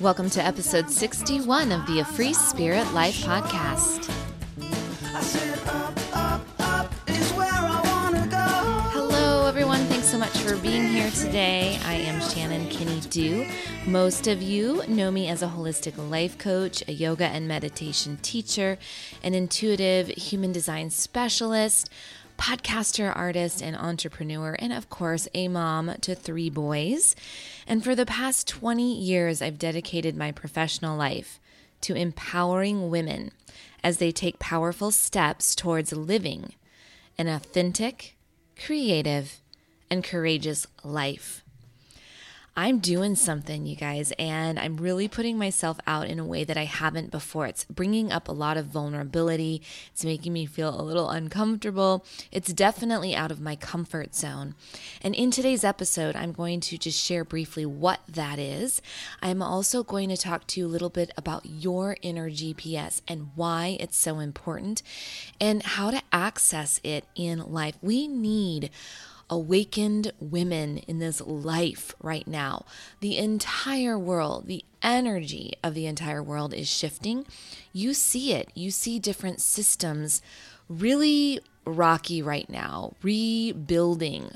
Welcome to episode 61 of the A Free Spirit Life podcast. Hello, everyone. Thanks so much for being here today. I am Shannon Kinney Dew. Most of you know me as a holistic life coach, a yoga and meditation teacher, an intuitive human design specialist podcaster, artist, and entrepreneur, and of course, a mom to three boys. And for the past 20 years, I've dedicated my professional life to empowering women as they take powerful steps towards living an authentic, creative, and courageous life. I'm doing something, you guys, and I'm really putting myself out in a way that I haven't before. It's bringing up a lot of vulnerability. It's making me feel a little uncomfortable. It's definitely out of my comfort zone. And in today's episode, I'm going to just share briefly what that is. I'm also going to talk to you a little bit about your inner GPS and why it's so important and how to access it in life. We need awakened women in this life right now. The entire world, the energy of the entire world is shifting. You see it. You see different systems really rocky right now, rebuilding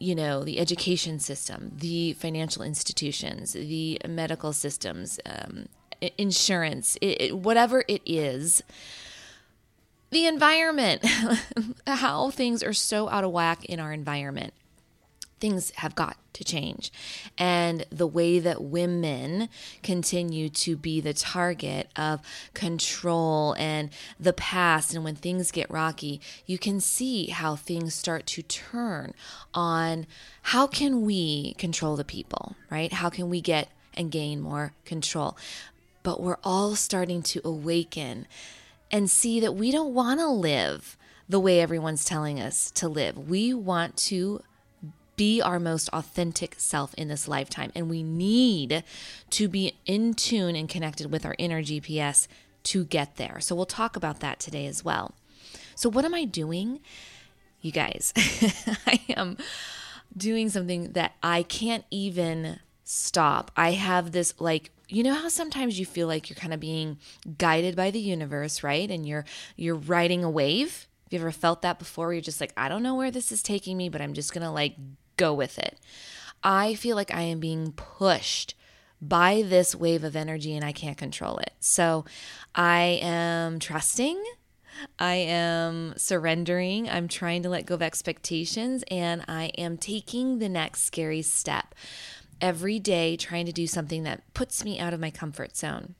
you know, the education system, the financial institutions, the medical systems, um, insurance, it, it, whatever it is, the environment, how things are so out of whack in our environment. Things have got to change. And the way that women continue to be the target of control and the past, and when things get rocky, you can see how things start to turn on how can we control the people, right? How can we get and gain more control? But we're all starting to awaken and see that we don't want to live the way everyone's telling us to live. We want to be our most authentic self in this lifetime. And we need to be in tune and connected with our inner GPS to get there. So we'll talk about that today as well. So, what am I doing? You guys, I am doing something that I can't even stop. I have this like you know how sometimes you feel like you're kind of being guided by the universe, right? And you're you're riding a wave. Have you ever felt that before? You're just like, I don't know where this is taking me, but I'm just gonna like go with it. I feel like I am being pushed by this wave of energy and I can't control it. So I am trusting. I am surrendering. I'm trying to let go of expectations and I am taking the next scary step every day trying to do something that puts me out of my comfort zone.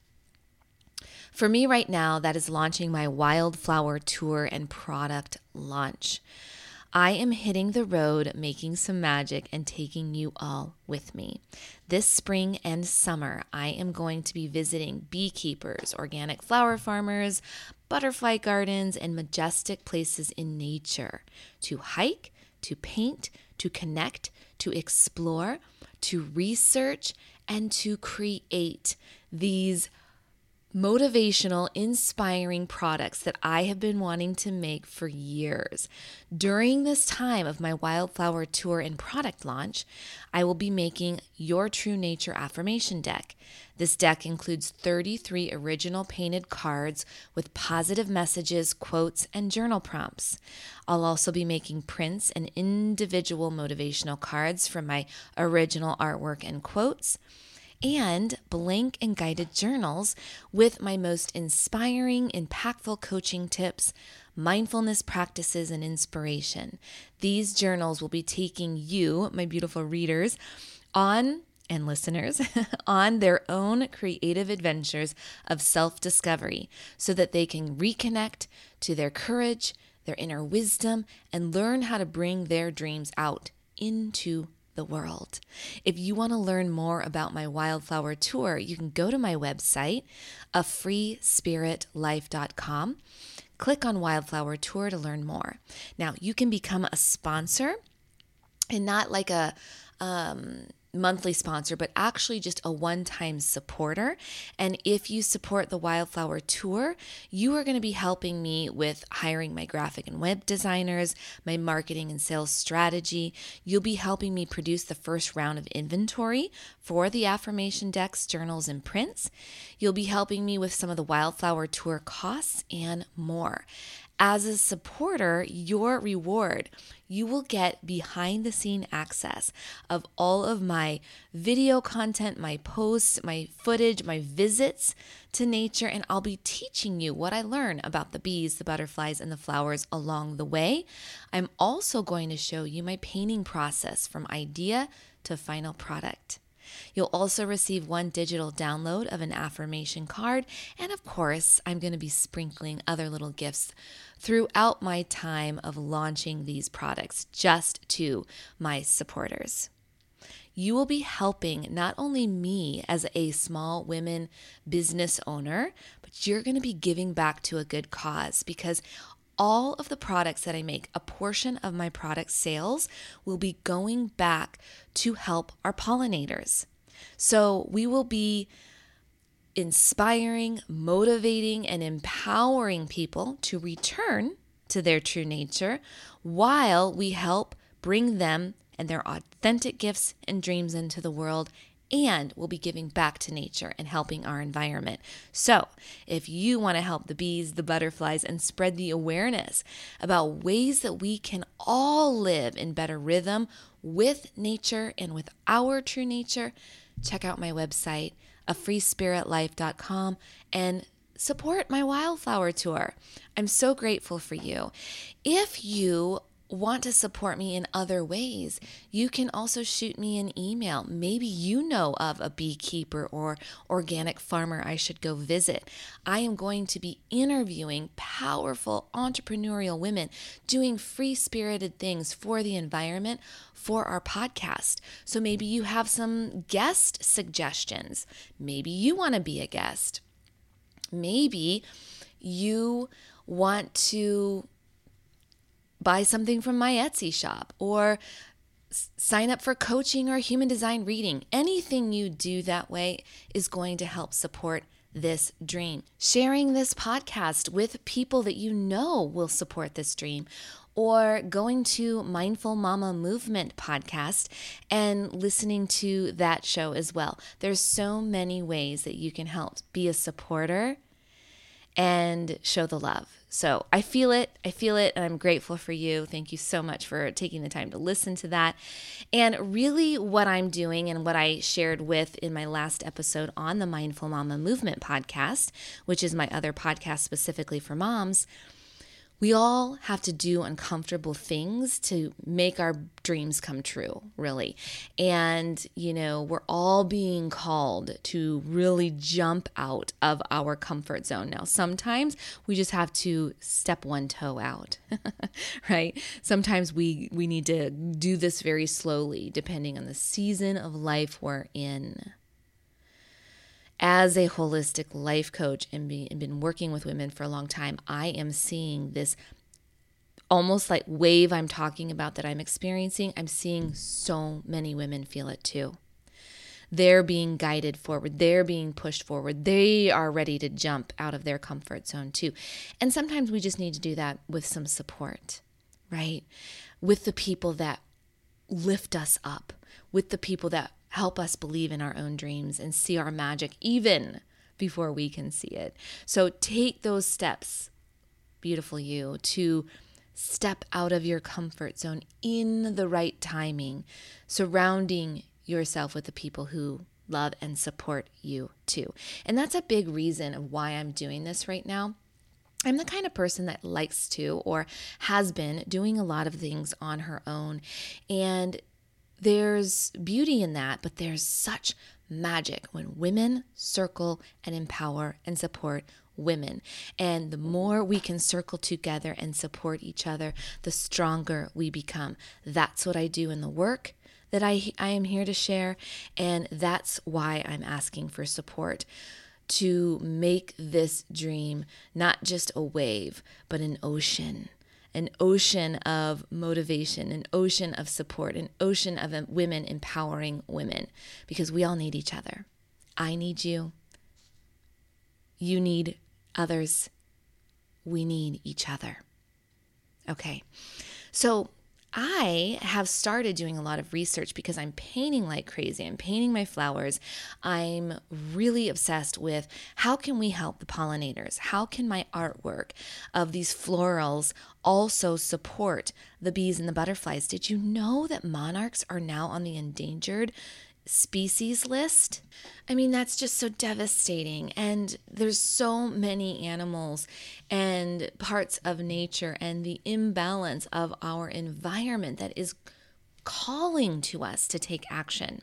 For me, right now, that is launching my Wildflower Tour and product launch. I am hitting the road, making some magic, and taking you all with me. This spring and summer, I am going to be visiting beekeepers, organic flower farmers, butterfly gardens, and majestic places in nature to hike, to paint, to connect, to explore to research and to create these motivational, inspiring products that I have been wanting to make for years. During this time of my Wildflower Tour and product launch, I will be making Your True Nature Affirmation Deck. This deck includes 33 original painted cards with positive messages, quotes, and journal prompts. I'll also be making prints and individual motivational cards from my original artwork and quotes and blank and guided journals with my most inspiring, impactful coaching tips, mindfulness practices, and inspiration. These journals will be taking you, my beautiful readers, on and listeners on their own creative adventures of self discovery so that they can reconnect to their courage, their inner wisdom, and learn how to bring their dreams out into the world. If you want to learn more about my wildflower tour, you can go to my website, a freespiritlife.com. Click on Wildflower Tour to learn more. Now, you can become a sponsor and not like a um, monthly sponsor, but actually just a one time supporter. And if you support the Wildflower Tour, you are going to be helping me with hiring my graphic and web designers, my marketing and sales strategy. You'll be helping me produce the first round of inventory for the affirmation decks, journals, and prints. You'll be helping me with some of the Wildflower Tour costs and more. As a supporter, your reward, you will get behind the scene access of all of my video content, my posts, my footage, my visits to nature, and I'll be teaching you what I learn about the bees, the butterflies, and the flowers along the way. I'm also going to show you my painting process from idea to final product. You'll also receive one digital download of an affirmation card. And of course, I'm going to be sprinkling other little gifts throughout my time of launching these products just to my supporters. You will be helping not only me as a small women business owner, but you're going to be giving back to a good cause because all of the products that I make, a portion of my product sales will be going back to help our pollinators. So we will be inspiring, motivating, and empowering people to return to their true nature while we help bring them and their authentic gifts and dreams into the world and we'll be giving back to nature and helping our environment. So, if you want to help the bees, the butterflies, and spread the awareness about ways that we can all live in better rhythm with nature and with our true nature, check out my website, afreespiritlife.com, and support my wildflower tour. I'm so grateful for you. If you want to support me in other ways, you can also shoot me an email. Maybe you know of a beekeeper or organic farmer I should go visit. I am going to be interviewing powerful entrepreneurial women doing free spirited things for the environment for our podcast. So maybe you have some guest suggestions. Maybe you want to be a guest. Maybe you want to buy something from my Etsy shop or sign up for coaching or human design reading. Anything you do that way is going to help support this dream. Sharing this podcast with people that you know will support this dream or going to Mindful Mama Movement podcast and listening to that show as well. There's so many ways that you can help be a supporter and show the love. So I feel it. I feel it. And I'm grateful for you. Thank you so much for taking the time to listen to that. And really, what I'm doing and what I shared with in my last episode on the Mindful Mama Movement podcast, which is my other podcast specifically for moms we all have to do uncomfortable things to make our dreams come true, really. And, you know, we're all being called to really jump out of our comfort zone. Now, sometimes we just have to step one toe out, right? Sometimes we, we need to do this very slowly, depending on the season of life we're in as a holistic life coach and, be, and been working with women for a long time, I am seeing this almost like wave I'm talking about that I'm experiencing. I'm seeing so many women feel it too. They're being guided forward, they're being pushed forward, they are ready to jump out of their comfort zone too. And sometimes we just need to do that with some support, right? With the people that lift us up, with the people that help us believe in our own dreams and see our magic even before we can see it. So take those steps, beautiful you, to step out of your comfort zone in the right timing, surrounding yourself with the people who love and support you too. And that's a big reason of why I'm doing this right now. I'm the kind of person that likes to or has been doing a lot of things on her own. And there's beauty in that, but there's such magic when women circle and empower and support women. And the more we can circle together and support each other, the stronger we become. That's what I do in the work that I, I am here to share. And that's why I'm asking for support to make this dream not just a wave, but an ocean an ocean of motivation, an ocean of support, an ocean of women empowering women because we all need each other. I need you. You need others. We need each other. Okay. So I have started doing a lot of research because I'm painting like crazy. I'm painting my flowers. I'm really obsessed with how can we help the pollinators? How can my artwork of these florals also support the bees and the butterflies? Did you know that monarchs are now on the endangered species list. I mean, that's just so devastating. And there's so many animals and parts of nature and the imbalance of our environment that is calling to us to take action.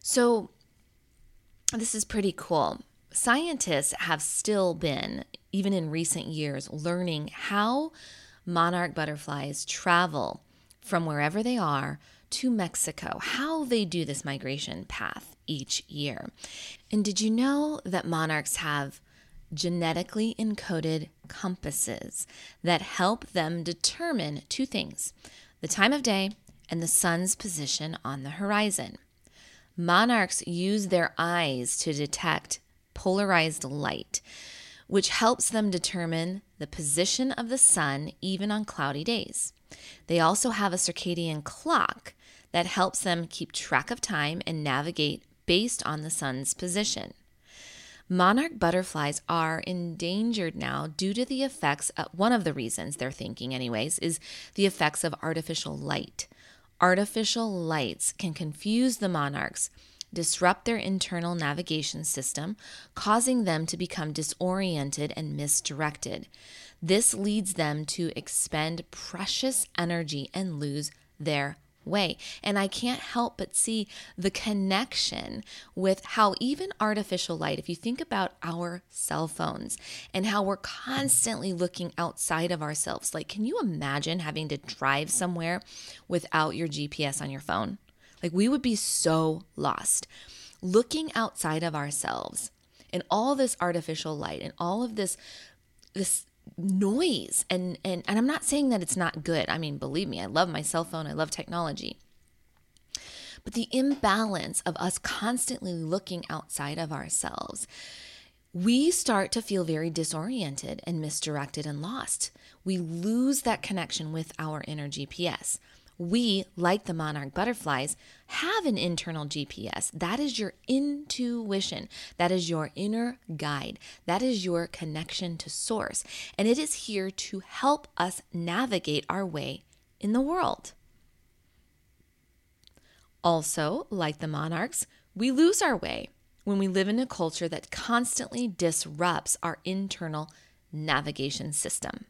So, this is pretty cool. Scientists have still been, even in recent years, learning how monarch butterflies travel from wherever they are to Mexico, how they do this migration path each year. And did you know that monarchs have genetically encoded compasses that help them determine two things the time of day and the sun's position on the horizon? Monarchs use their eyes to detect polarized light, which helps them determine the position of the sun even on cloudy days. They also have a circadian clock that helps them keep track of time and navigate based on the sun's position. Monarch butterflies are endangered now due to the effects, of, one of the reasons they're thinking, anyways, is the effects of artificial light. Artificial lights can confuse the monarchs, disrupt their internal navigation system, causing them to become disoriented and misdirected. This leads them to expend precious energy and lose their way. And I can't help but see the connection with how even artificial light, if you think about our cell phones and how we're constantly looking outside of ourselves, like, can you imagine having to drive somewhere without your GPS on your phone? Like, we would be so lost. Looking outside of ourselves and all this artificial light and all of this this noise and and and I'm not saying that it's not good. I mean, believe me, I love my cell phone, I love technology. But the imbalance of us constantly looking outside of ourselves, we start to feel very disoriented and misdirected and lost. We lose that connection with our inner GPS we, like the monarch butterflies, have an internal GPS. That is your intuition. That is your inner guide. That is your connection to source. And it is here to help us navigate our way in the world. Also, like the monarchs, we lose our way when we live in a culture that constantly disrupts our internal navigation system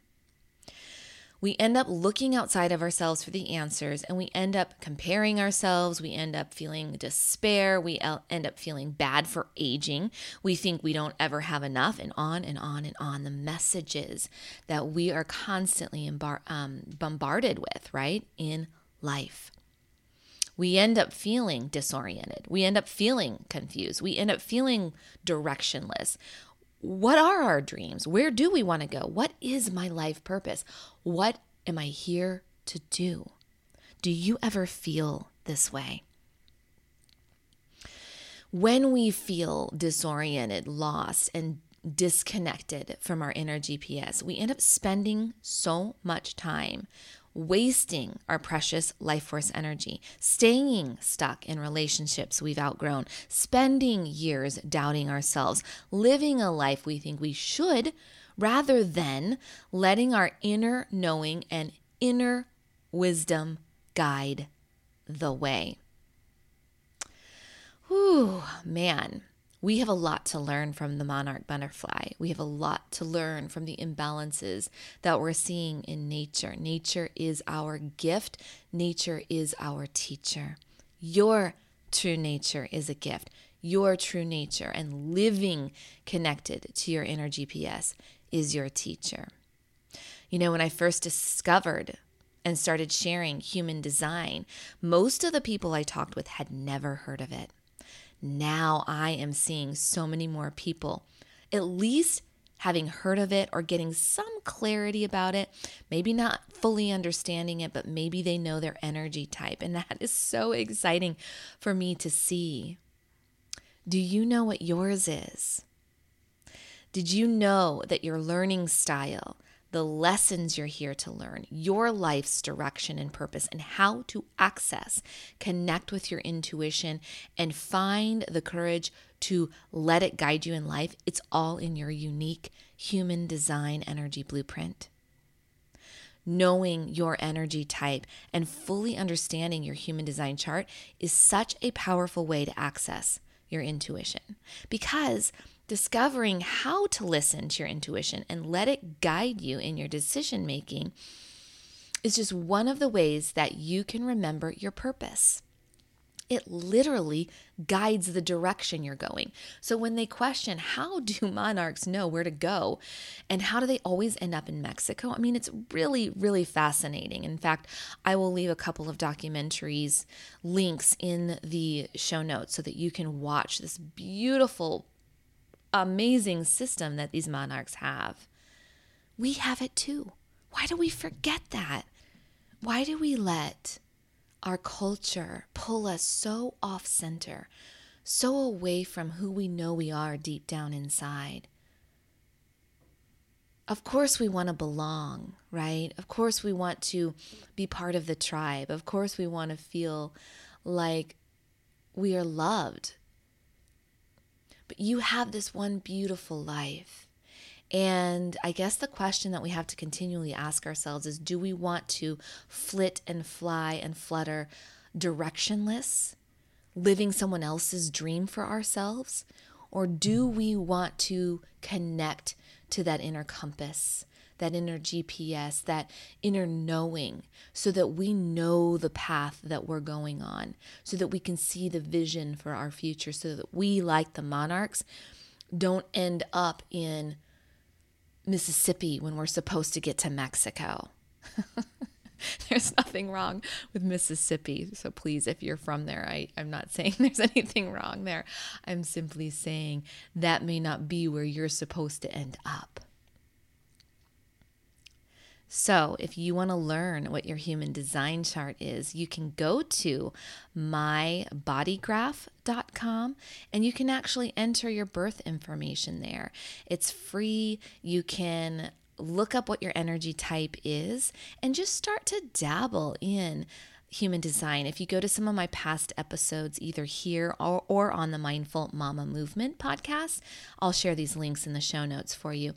we end up looking outside of ourselves for the answers and we end up comparing ourselves. We end up feeling despair. We end up feeling bad for aging. We think we don't ever have enough, and on and on and on. The messages that we are constantly um, bombarded with, right, in life. We end up feeling disoriented. We end up feeling confused. We end up feeling directionless what are our dreams? Where do we want to go? What is my life purpose? What am I here to do? Do you ever feel this way? When we feel disoriented, lost, and disconnected from our inner GPS, we end up spending so much time wasting our precious life force energy, staying stuck in relationships we've outgrown, spending years doubting ourselves, living a life we think we should, rather than letting our inner knowing and inner wisdom guide the way. Whew, man. We have a lot to learn from the monarch butterfly. We have a lot to learn from the imbalances that we're seeing in nature. Nature is our gift, nature is our teacher. Your true nature is a gift. Your true nature and living connected to your inner GPS is your teacher. You know, when I first discovered and started sharing human design, most of the people I talked with had never heard of it now I am seeing so many more people at least having heard of it or getting some clarity about it, maybe not fully understanding it, but maybe they know their energy type. And that is so exciting for me to see. Do you know what yours is? Did you know that your learning style, the lessons you're here to learn, your life's direction and purpose, and how to access, connect with your intuition, and find the courage to let it guide you in life, it's all in your unique human design energy blueprint. Knowing your energy type and fully understanding your human design chart is such a powerful way to access your intuition because discovering how to listen to your intuition and let it guide you in your decision making is just one of the ways that you can remember your purpose. It literally guides the direction you're going. So when they question, how do monarchs know where to go? And how do they always end up in Mexico? I mean, it's really, really fascinating. In fact, I will leave a couple of documentaries links in the show notes so that you can watch this beautiful, amazing system that these monarchs have. We have it too. Why do we forget that? Why do we let our culture pull us so off center, so away from who we know we are deep down inside. Of course, we want to belong, right? Of course, we want to be part of the tribe. Of course, we want to feel like we are loved. But you have this one beautiful life. And I guess the question that we have to continually ask ourselves is do we want to flit and fly and flutter directionless, living someone else's dream for ourselves? Or do we want to connect to that inner compass, that inner GPS, that inner knowing, so that we know the path that we're going on, so that we can see the vision for our future, so that we, like the monarchs, don't end up in Mississippi when we're supposed to get to Mexico. there's nothing wrong with Mississippi. So please, if you're from there, I, I'm not saying there's anything wrong there. I'm simply saying that may not be where you're supposed to end up. So, if you want to learn what your human design chart is, you can go to mybodygraph.com and you can actually enter your birth information there. It's free. You can look up what your energy type is and just start to dabble in human design. If you go to some of my past episodes, either here or, or on the Mindful Mama Movement podcast, I'll share these links in the show notes for you.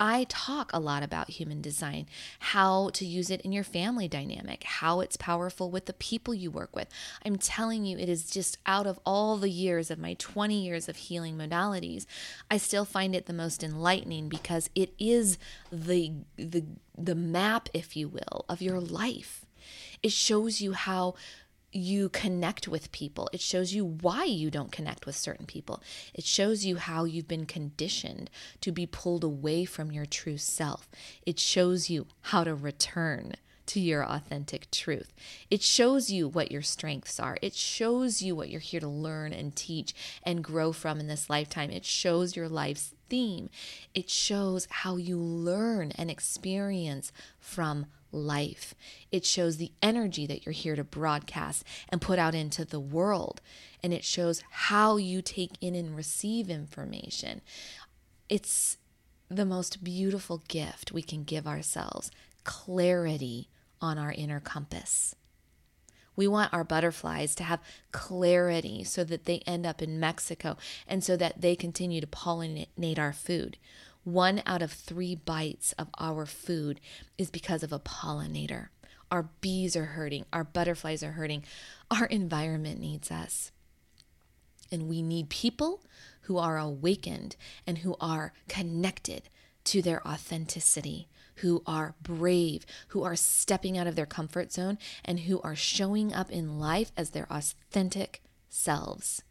I talk a lot about human design, how to use it in your family dynamic, how it's powerful with the people you work with. I'm telling you, it is just out of all the years of my 20 years of healing modalities, I still find it the most enlightening because it is the the the map, if you will, of your life. It shows you how you connect with people. It shows you why you don't connect with certain people. It shows you how you've been conditioned to be pulled away from your true self. It shows you how to return to your authentic truth. It shows you what your strengths are. It shows you what you're here to learn and teach and grow from in this lifetime. It shows your life's theme. It shows how you learn and experience from life. It shows the energy that you're here to broadcast and put out into the world. And it shows how you take in and receive information. It's the most beautiful gift we can give ourselves clarity on our inner compass. We want our butterflies to have clarity so that they end up in Mexico and so that they continue to pollinate our food. One out of three bites of our food is because of a pollinator. Our bees are hurting, our butterflies are hurting, our environment needs us. And we need people who are awakened and who are connected to their authenticity, who are brave, who are stepping out of their comfort zone, and who are showing up in life as their authentic selves.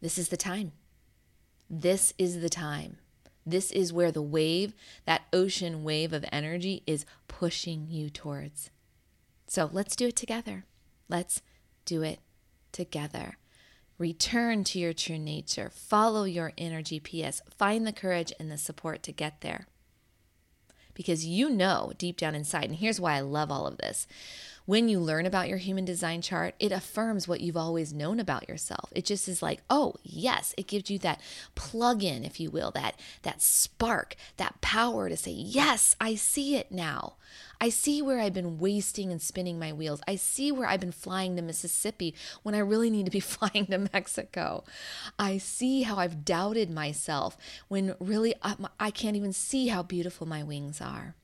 This is the time. This is the time. This is where the wave, that ocean wave of energy, is pushing you towards. So let's do it together. Let's do it together. Return to your true nature. Follow your inner GPS. Find the courage and the support to get there. Because you know deep down inside, and here's why I love all of this when you learn about your human design chart, it affirms what you've always known about yourself. It just is like, oh, yes, it gives you that plug in, if you will, that that spark, that power to say, yes, I see it now. I see where I've been wasting and spinning my wheels. I see where I've been flying to Mississippi when I really need to be flying to Mexico. I see how I've doubted myself when really um, I can't even see how beautiful my wings are.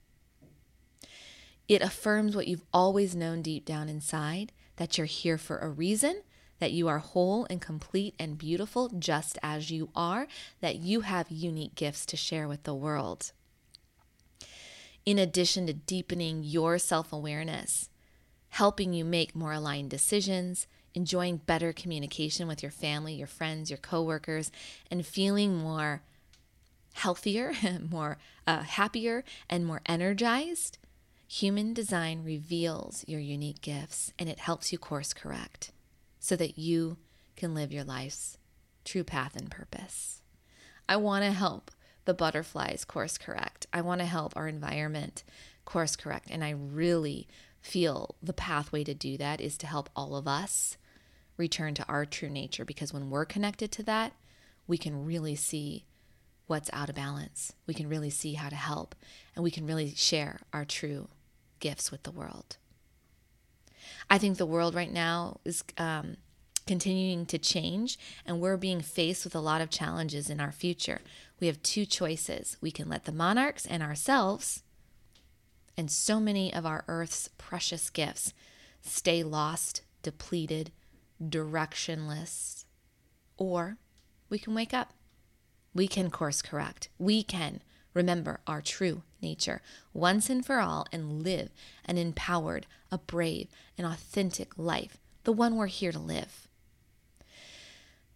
It affirms what you've always known deep down inside that you're here for a reason, that you are whole and complete and beautiful just as you are, that you have unique gifts to share with the world. In addition to deepening your self awareness, helping you make more aligned decisions, enjoying better communication with your family, your friends, your coworkers, and feeling more healthier, more uh, happier, and more energized, Human design reveals your unique gifts and it helps you course correct so that you can live your life's true path and purpose. I want to help the butterflies course correct. I want to help our environment course correct. And I really feel the pathway to do that is to help all of us return to our true nature because when we're connected to that, we can really see what's out of balance. We can really see how to help and we can really share our true gifts with the world. I think the world right now is um, continuing to change, and we're being faced with a lot of challenges in our future. We have two choices we can let the monarchs and ourselves, and so many of our Earth's precious gifts, stay lost, depleted, directionless, or we can wake up. We can course correct. We can remember our true nature once and for all and live an empowered, a brave, and authentic life, the one we're here to live.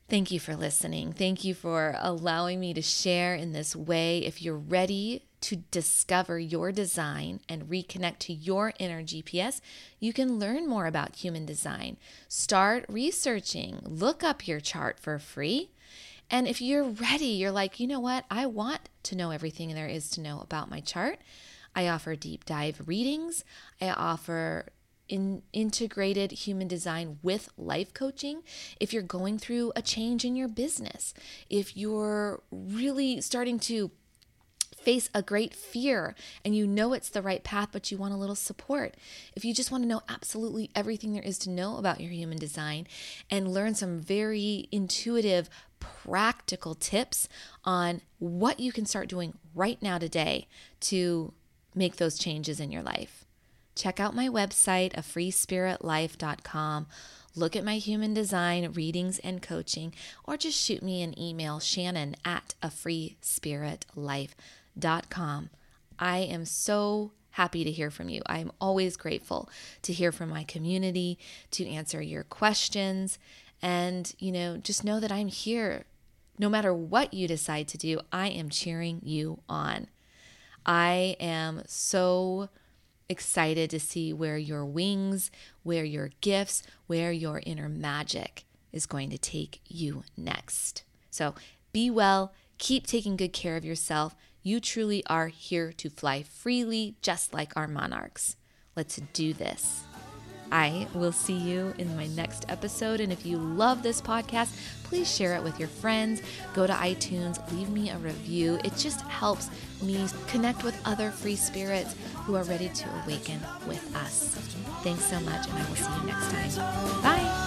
Thank you for listening. Thank you for allowing me to share in this way. If you're ready to discover your design and reconnect to your inner GPS, you can learn more about human design. Start researching, look up your chart for free and if you're ready, you're like, you know what? I want to know everything there is to know about my chart. I offer deep dive readings. I offer in integrated human design with life coaching. If you're going through a change in your business, if you're really starting to face a great fear and you know it's the right path, but you want a little support. If you just want to know absolutely everything there is to know about your human design and learn some very intuitive, practical tips on what you can start doing right now today to make those changes in your life. Check out my website, a. Look at my human design readings and coaching, or just shoot me an email, Shannon at a freespiritlife.com com. I am so happy to hear from you. I'm always grateful to hear from my community, to answer your questions, and, you know, just know that I'm here. No matter what you decide to do, I am cheering you on. I am so excited to see where your wings, where your gifts, where your inner magic is going to take you next. So be well, keep taking good care of yourself. You truly are here to fly freely, just like our monarchs. Let's do this. I will see you in my next episode. And if you love this podcast, please share it with your friends. Go to iTunes, leave me a review. It just helps me connect with other free spirits who are ready to awaken with us. Thanks so much, and I will see you next time.